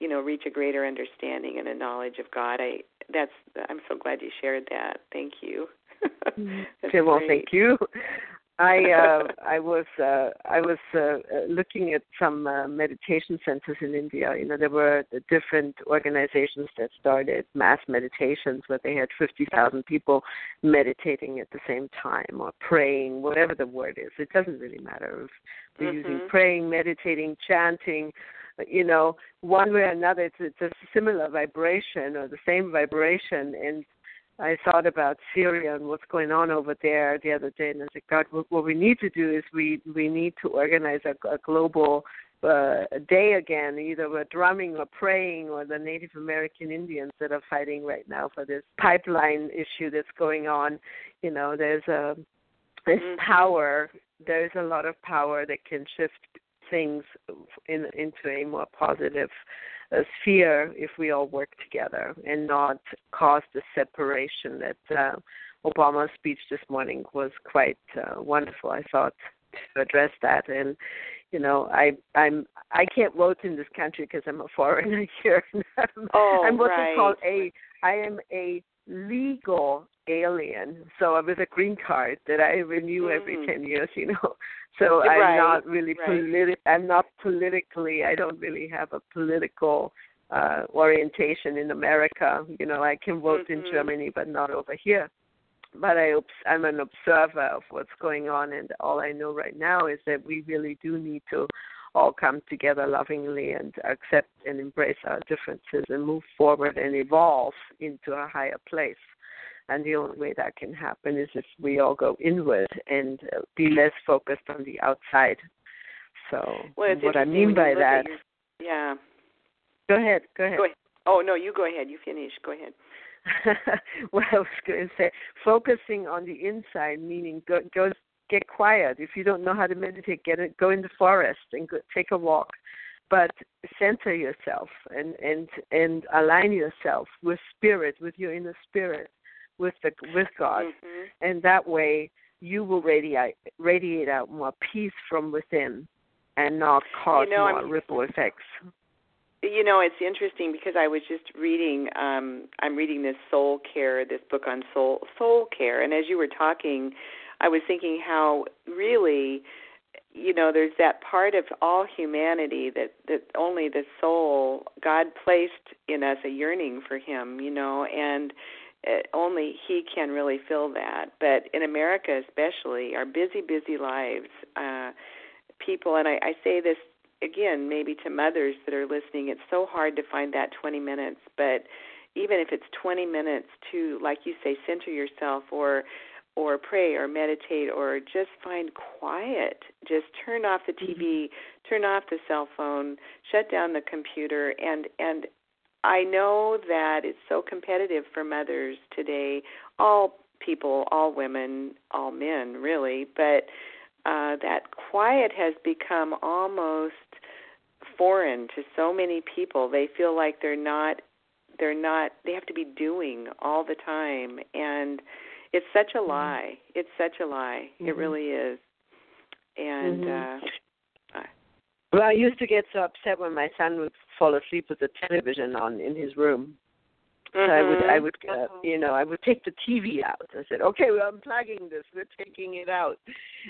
you know, reach a greater understanding and a knowledge of God. I that's I'm so glad you shared that. Thank you. okay, well, great. thank you. I uh, I was uh, I was uh, looking at some uh, meditation centers in India. You know, there were the different organizations that started mass meditations where they had fifty thousand people meditating at the same time or praying, whatever the word is. It doesn't really matter if we're mm-hmm. using praying, meditating, chanting. You know, one way or another, it's, it's a similar vibration or the same vibration, and I thought about Syria and what's going on over there the other day, and I said, God, what, we need to do is we we need to organize a, a global uh, day again, either we're drumming or praying, or the Native American Indians that are fighting right now for this pipeline issue that's going on. You know, there's a there's Mhm. power. There's a lot of power that can shift things in, into a more positive sphere if we all work together and not cause the separation that uh, Obama's speech this morning was quite uh, wonderful. I thought to address that, and you know, I I'm I can't vote in this country because I'm a foreigner here. I'm, Oh, I'm what's right. called a I am a legal alien, so with a green card that I renew every Mm. ten years. You know, so Right, I'm not really right. politi- I'm not politically. I don't really have a political uh orientation in America. You know, I can vote in Mhm. Germany, but not over here. But I, obs- I'm an observer of what's going on, and all I know right now is that we really do need to all come together lovingly and accept and embrace our differences and move forward and evolve into a higher place. And the only way that can happen is if we all go inward and uh, be less focused on the outside. So, Well, what I mean by that, your- yeah. go ahead, go ahead. Go ahead. Oh no, you go ahead. You finish. Go ahead. what I was going to say, focusing on the inside, meaning go, go get quiet. If you don't know how to meditate, get it, go in the forest and go, take a walk. But center yourself and and and align yourself with spirit, with your inner spirit, with the with God, Mhm. and that way you will radiate radiate out more peace from within and not cause you know, more I'm, ripple effects. You know, it's interesting because I was just reading um I'm reading this soul care, this book on soul soul care and as you were talking, I was thinking how really you know there's that part of all humanity that that only the soul god placed in us a yearning for him you know and uh, only he can really fill that. But in america especially our busy busy lives uh people and i i say this again maybe to mothers that are listening it's so hard to find that 20 minutes but even if it's 20 minutes to like you say center yourself or or pray or meditate or just find quiet. Just turn off the TV, mm-hmm. turn off the cell phone, shut down the computer and and I know that it's so competitive for mothers today, all people, all women, all men really, but uh that quiet has become almost foreign to so many people. They feel like they're not they're not they have to be doing all the time and it's such a mm-hmm. lie. It's such a lie. Mm-hmm. It really is. And mm-hmm. uh well, I used to get so upset when my son would fall asleep with the television on in his room. Mm-hmm. So I would, I would, uh, mm-hmm. you know, I would take the TV out. I said, "Okay, we're unplugging this. We're taking it out,"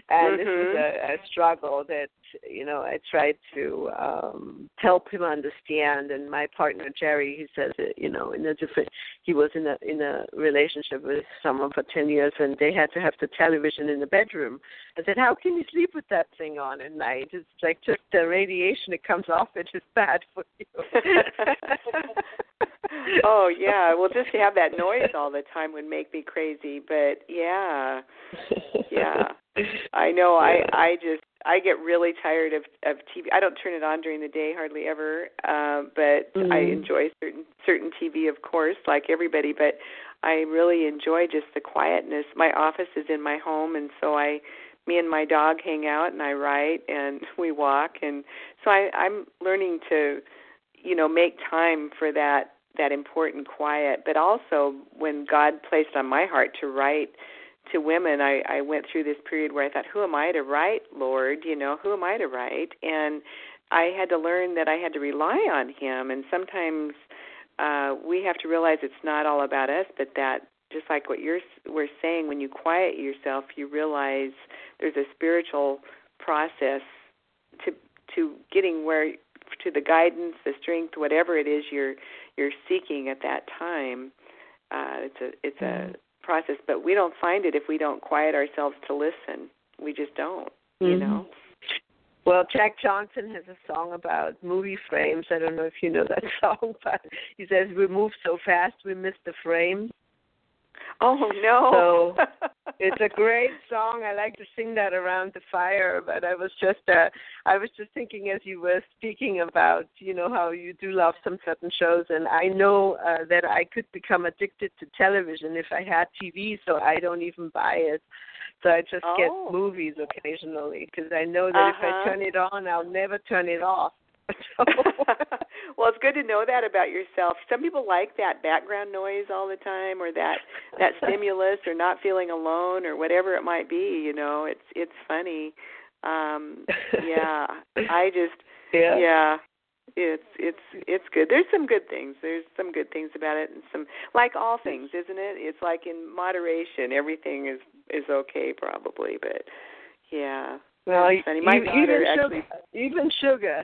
and mm-hmm. this was mm-hmm. a, a struggle that, you know, I tried to um help him understand. And my partner Jerry, he says, that, you know, in a different, he was in a in a relationship with someone for ten years, and they had to have the television in the bedroom. I said, "How can you sleep with that thing on at night? It's like just the radiation that comes off it is bad for you." oh yeah, well just to have that noise all the time would make me crazy. But yeah, yeah, I know. I I just I get really tired of of TV. I don't turn it on during the day hardly ever, uh, but mm-hmm. I enjoy certain certain TV, of course, like everybody. But I really enjoy just the quietness. My office is in my home, and so I me and my dog hang out and I write and we walk and so I I'm learning to you know make time for that that important quiet. But also, when God placed on my heart to write to women, I, I went through this period where I thought, who am I to write, Lord? You know, who am I to write? And I had to learn that I had to rely on Him. And sometimes uh, we have to realize it's not all about us, but that just like what you're we're saying, when you quiet yourself, you realize there's a spiritual process to to getting where to the guidance, the strength, whatever it is you're you're seeking at that time. Uh, it's a it's a mm-hmm. process, but we don't find it if we don't quiet ourselves to listen. We just don't, mm-hmm. you know. Well, Jack Johnson has a song about movie frames. I don't know if you know that song, but he says we move so fast we miss the frames. Oh no! So it's a great song. I like to sing that around the fire. But I was just, uh, I was just thinking as you were speaking about, you know, how you do love some certain shows, and I know uh, that I could become addicted to television if I had TV, so I don't even buy it. So I just oh. get movies occasionally because I know that uh-huh. if I uh-huh. turn it on, I'll never turn it off. well, it's good to know that about yourself. Some people like that background noise all the time, or that that stimulus, or not feeling alone, or whatever it might be. You know, it's it's funny. Um, yeah, I just yeah. yeah it's it's it's good. There's some good things. There's some good things about it, and some like all things, isn't it? It's like in moderation. Everything is is okay, probably, but yeah. Well, funny. My even, daughter even actually, sugar, even sugar.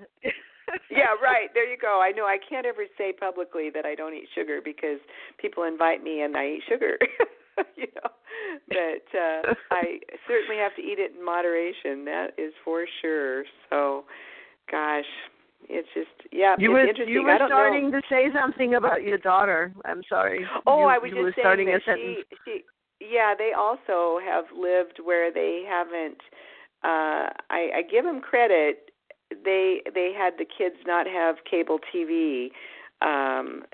yeah, right. There you go. I know I can't ever say publicly that I don't eat sugar because people invite me and I eat sugar. you know, but uh I certainly have to eat it in moderation. That is for sure. So, gosh, it's just yeah. You were you were starting know. to say something about your daughter. I'm sorry. Oh, you, I was just saying that she she yeah they also have lived where they haven't. Uh, I, I give them credit they they had the kids not have cable TV. Um,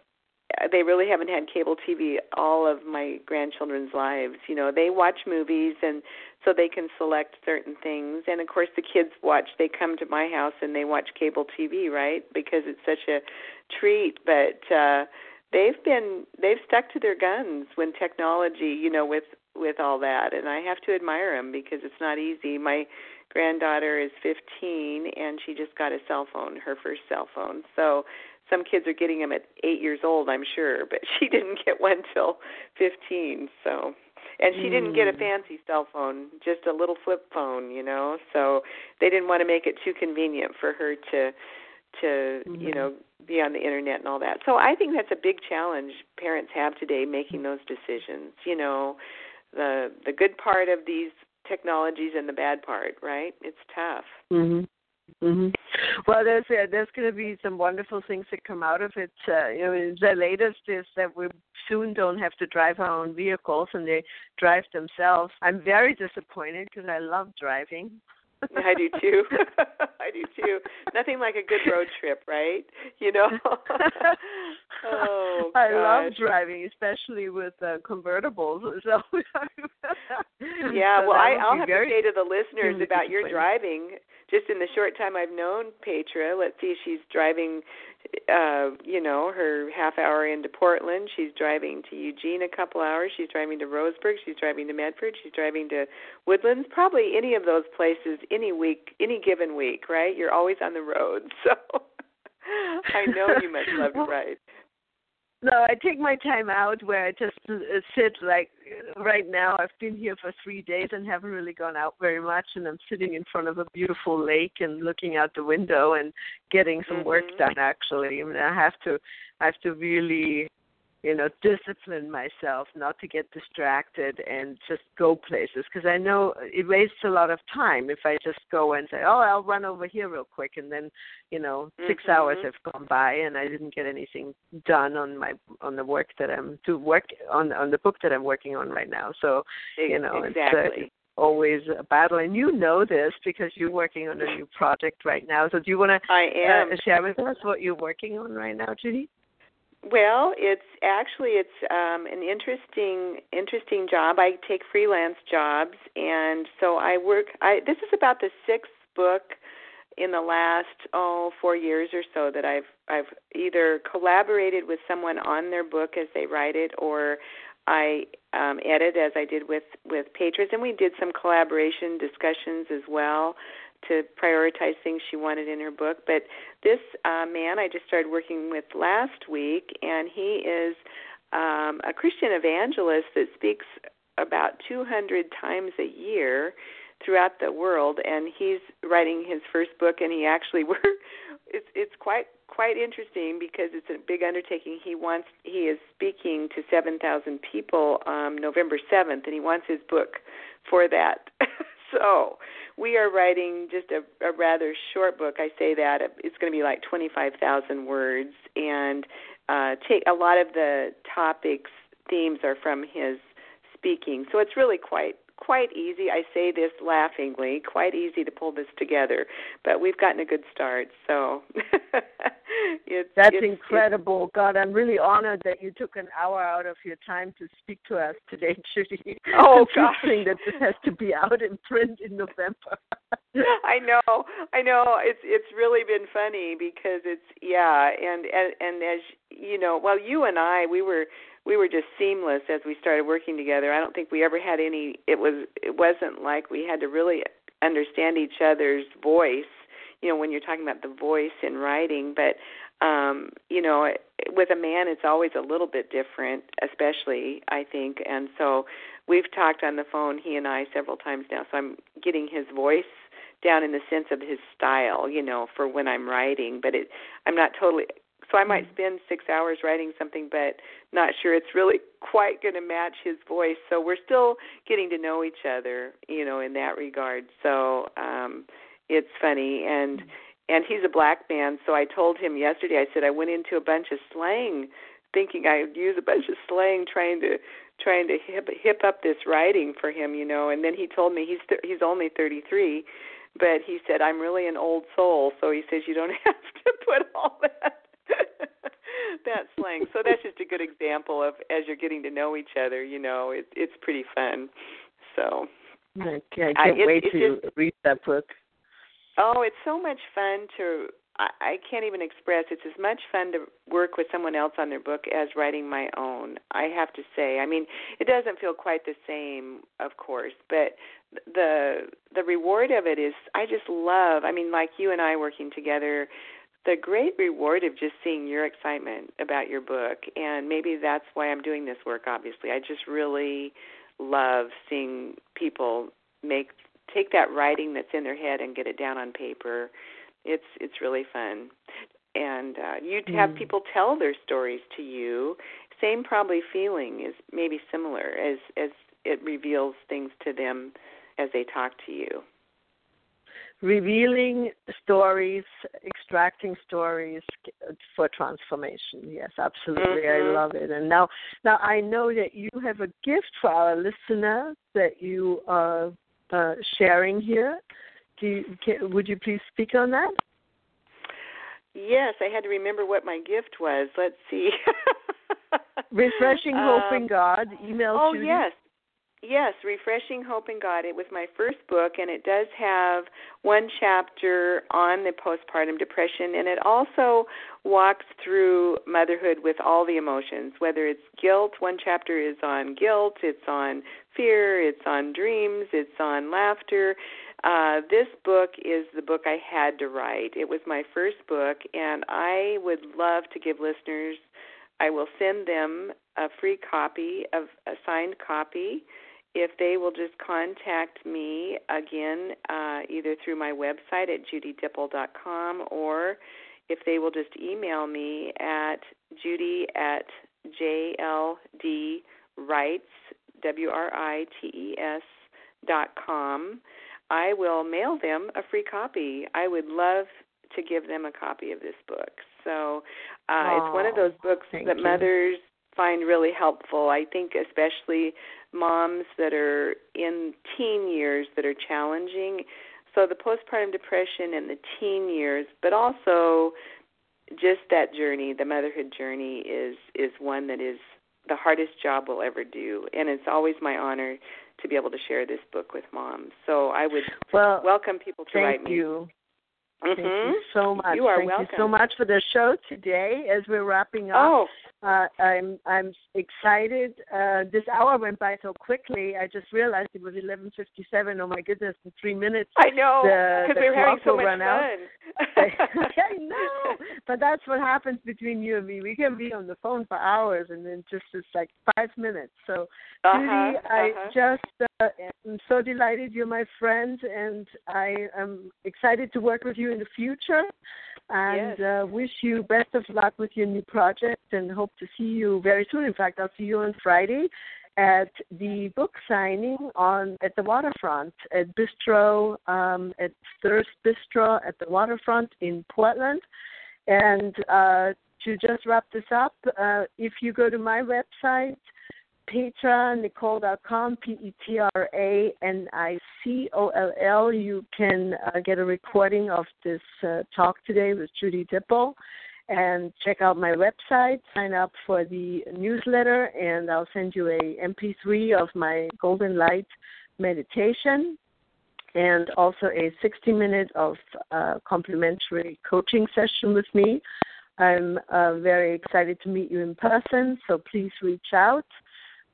they really haven't had cable TV all of my grandchildren's lives. You know, they watch movies and so they can select certain things. And of course, the kids watch. They come to my house and they watch cable TV, right? Because it's such a treat. But uh, they've been they've stuck to their guns when technology, you know, with with all that, and I have to admire them because it's not easy. My granddaughter is 15 and she just got a cell phone, her first cell phone. So some kids are getting them at 8 years old, I'm sure, but she didn't get one till 15. So and she mm. didn't get a hmm. fancy cell phone, just a little flip phone, you know. So they didn't want to make it too convenient for her to to mm-hmm. you know be on the internet and all that. So I think that's a big challenge parents have today making those decisions. You know, the the good part of these technologies and the bad part, right? It's tough. Mhm. Mhm. Well, there's uh, there's going to be some wonderful things that come out of it. Uh, you know, the latest is that we soon don't have to drive our own vehicles and they drive themselves. I'm very disappointed because I love driving. I do too. I do too. Nothing like a good road trip, right? You know. oh, I love driving, especially with uh, convertibles. So. yeah, well, I, I'll have to say to the listeners about your driving. Just in the short time I've known Petra, let's see, she's driving uh, you know, her half hour into Portland. She's driving to Eugene a couple hours. She's driving to Roseburg. She's driving to Medford. She's driving to Woodlands. Probably any of those places any week, any given week, right? You're always on the road. So I know you must love to ride. No, I take my time out where I just uh, sit like right now. I've been here for three days and haven't really gone out very much, and I'm sitting in front of a beautiful lake and looking out the window and getting some mm-hmm. work done. Actually, I mean, I have to, I have to really you know discipline myself not to get distracted and just go places because i know it wastes a lot of time if i just go and say oh i'll run over here real quick and then you know mm-hmm. 6 hours have gone by and i didn't get anything done on my on the work that i'm to work on on the book that i'm working on right now. So you know exactly. it's uh, always a battle. And you know this because you're working on a new project right now. So do you want to Uh, share with us what you're working on right now judy well, it's actually it's um, an interesting interesting job. I take freelance jobs, and so I work. I this is about the sixth book in the last oh four years or so that I've I've either collaborated with someone on their book as they write it, or I um, edit as I did with with Petra's, and we did some collaboration discussions as well to prioritize things she wanted in her book. But this uh, man I just started working with last week, and he is um, a Christian evangelist that speaks about 200 times a year throughout the world and he's writing his first book and he actually we're it's it's quite quite interesting because it's a big undertaking he wants he is speaking to 7,000 people um November 7th and he wants his book for that so we are writing just a, a rather short book. I say that it's going to be like 25,000 words, and uh, take a lot of the topics themes are from his speaking. So it's really quite quite easy. I say this laughingly, quite easy to pull this together, but we've gotten a good start. So it's, that's it's, incredible. It's, God, I'm really honored that you took an hour out of your time to speak to us today, Judy. Oh gosh, that this has to be out in print in November. I know, I know. It's it's really been funny because it's yeah, and and and as you know, well, you and I, we were we were just seamless as we started working together. I don't think we ever had any. It was it wasn't like we had to really understand each other's voice. You know, when you're talking about the voice in writing, but um, you know, with a man, it's always a little bit different, especially I think. And so we've talked on the phone, he and I, several times now. So I'm getting his voice down in the sense of his style, you know, for when I'm writing. But it, I'm not totally so I might spend six hours writing something, but not sure it's really quite going to match his voice. So we're still getting to know each other, you know, in that regard. So um, it's funny, and and he's a black man. So I told him yesterday. I said I went into a bunch of slang, thinking I'd use a bunch of slang, trying to trying to hip hip up this writing for him, you know. And then he told me he's th- he's only 33 but he said I'm really an old soul, so he says you don't have to put all that that slang. So that's just a good example of as you're getting to know each other, you know, it, it's pretty fun. So I can't I, it, wait it to just, read that book. Oh, it's so much fun to I, I can't even express. It's as much fun to work with someone else on their book as writing my own. I have to say. I mean, it doesn't feel quite the same, of course, but the the reward of it is I just love. I mean, like you and I working together, the great reward of just seeing your excitement about your book, and maybe that's why I'm doing this work. Obviously, I just really love seeing people make take that writing that's in their head and get it down on paper. It's it's really fun. And uh, you have mm. people tell their stories to you. Same probably feeling is maybe similar as as it reveals things to them as they talk to you. Revealing stories, extracting stories for transformation. Yes, absolutely. Mm-hmm. I love it. And now, now I know that you have a gift for our listeners that you are uh, sharing here. Do you, can, would you please speak on that? Yes, I had to remember what my gift was. Let's see. Refreshing Hope um, in God. Email. Oh Judy. yes, Yes, Refreshing Hope in God. It was my first book, and it does have one chapter on the postpartum depression, and it also walks through motherhood with all the emotions, whether it's guilt. One chapter is on guilt, it's on fear, it's on dreams, it's on laughter. Uh, this book is the book I had to write. It was my first book, and I would love to give listeners. I will send them a free copy of a signed copy if they will just contact me again, uh, either through my website at judydippel.com or if they will just email me at judy at jldwrites, W-R-I-T-E-S dot com, I will mail them a free copy. I would love to give them a copy of this book. So uh, it's one of those books that mothers find really helpful. I think especially moms that are in teen years that are challenging. So the postpartum depression and the teen years, but also just that journey, the motherhood journey is is one that is the hardest job we'll ever do, and it's always my honor to be able to share this book with moms. So I would well, welcome people to write me. Thank you. Mm-hmm. Thank you so much. You are Thank welcome. you so much for the show today. As we're wrapping up, oh. Uh, I'm I'm excited. Uh, this hour went by so quickly. I just realized it was 11:57. Oh my goodness! In three minutes, I know because we were having so much fun. I know, but that's what happens between you and me. We can be on the phone for hours, and then just it's like five minutes. So, uh-huh, Judy, I uh-huh. just uh, am so delighted you're my friend, and I am excited to work with you in the future. And yes. uh, wish you best of luck with your new project, and hope to see you very soon. In fact, I'll see you on Friday at the book signing on at the waterfront at Bistro um, at Thirst Bistro at the waterfront in Portland. And uh, to just wrap this up, uh, if you go to my website, petranicoll.com, P-E-T-R-A-N-I-C-O-L-L, you can uh, get a recording of this uh, talk today with Judy Dippel and check out my website, sign up for the newsletter, and I'll send you a MP3 of my Golden Light meditation and also a 60 minute of uh, complimentary coaching session with me. I'm uh, very excited to meet you in person, so please reach out.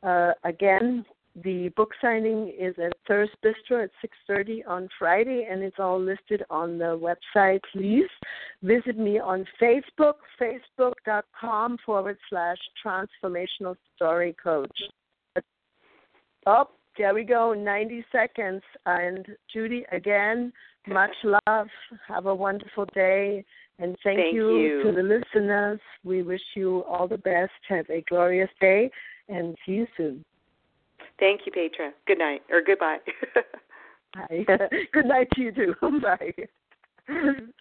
Uh, again, the book signing is at Thirst Bistro at 6:30 on Friday, and it's all listed on the website. Please visit me on Facebook, facebook.com forward slash transformational story coach. Oh, there we go, 90 seconds. And Judy, again, much love. Have a wonderful day. And thank, thank you, you to the listeners. We wish you all the best. Have a glorious day and see you soon. Thank you, Petra. Good night or goodbye. Bye. Good night to you too. Bye.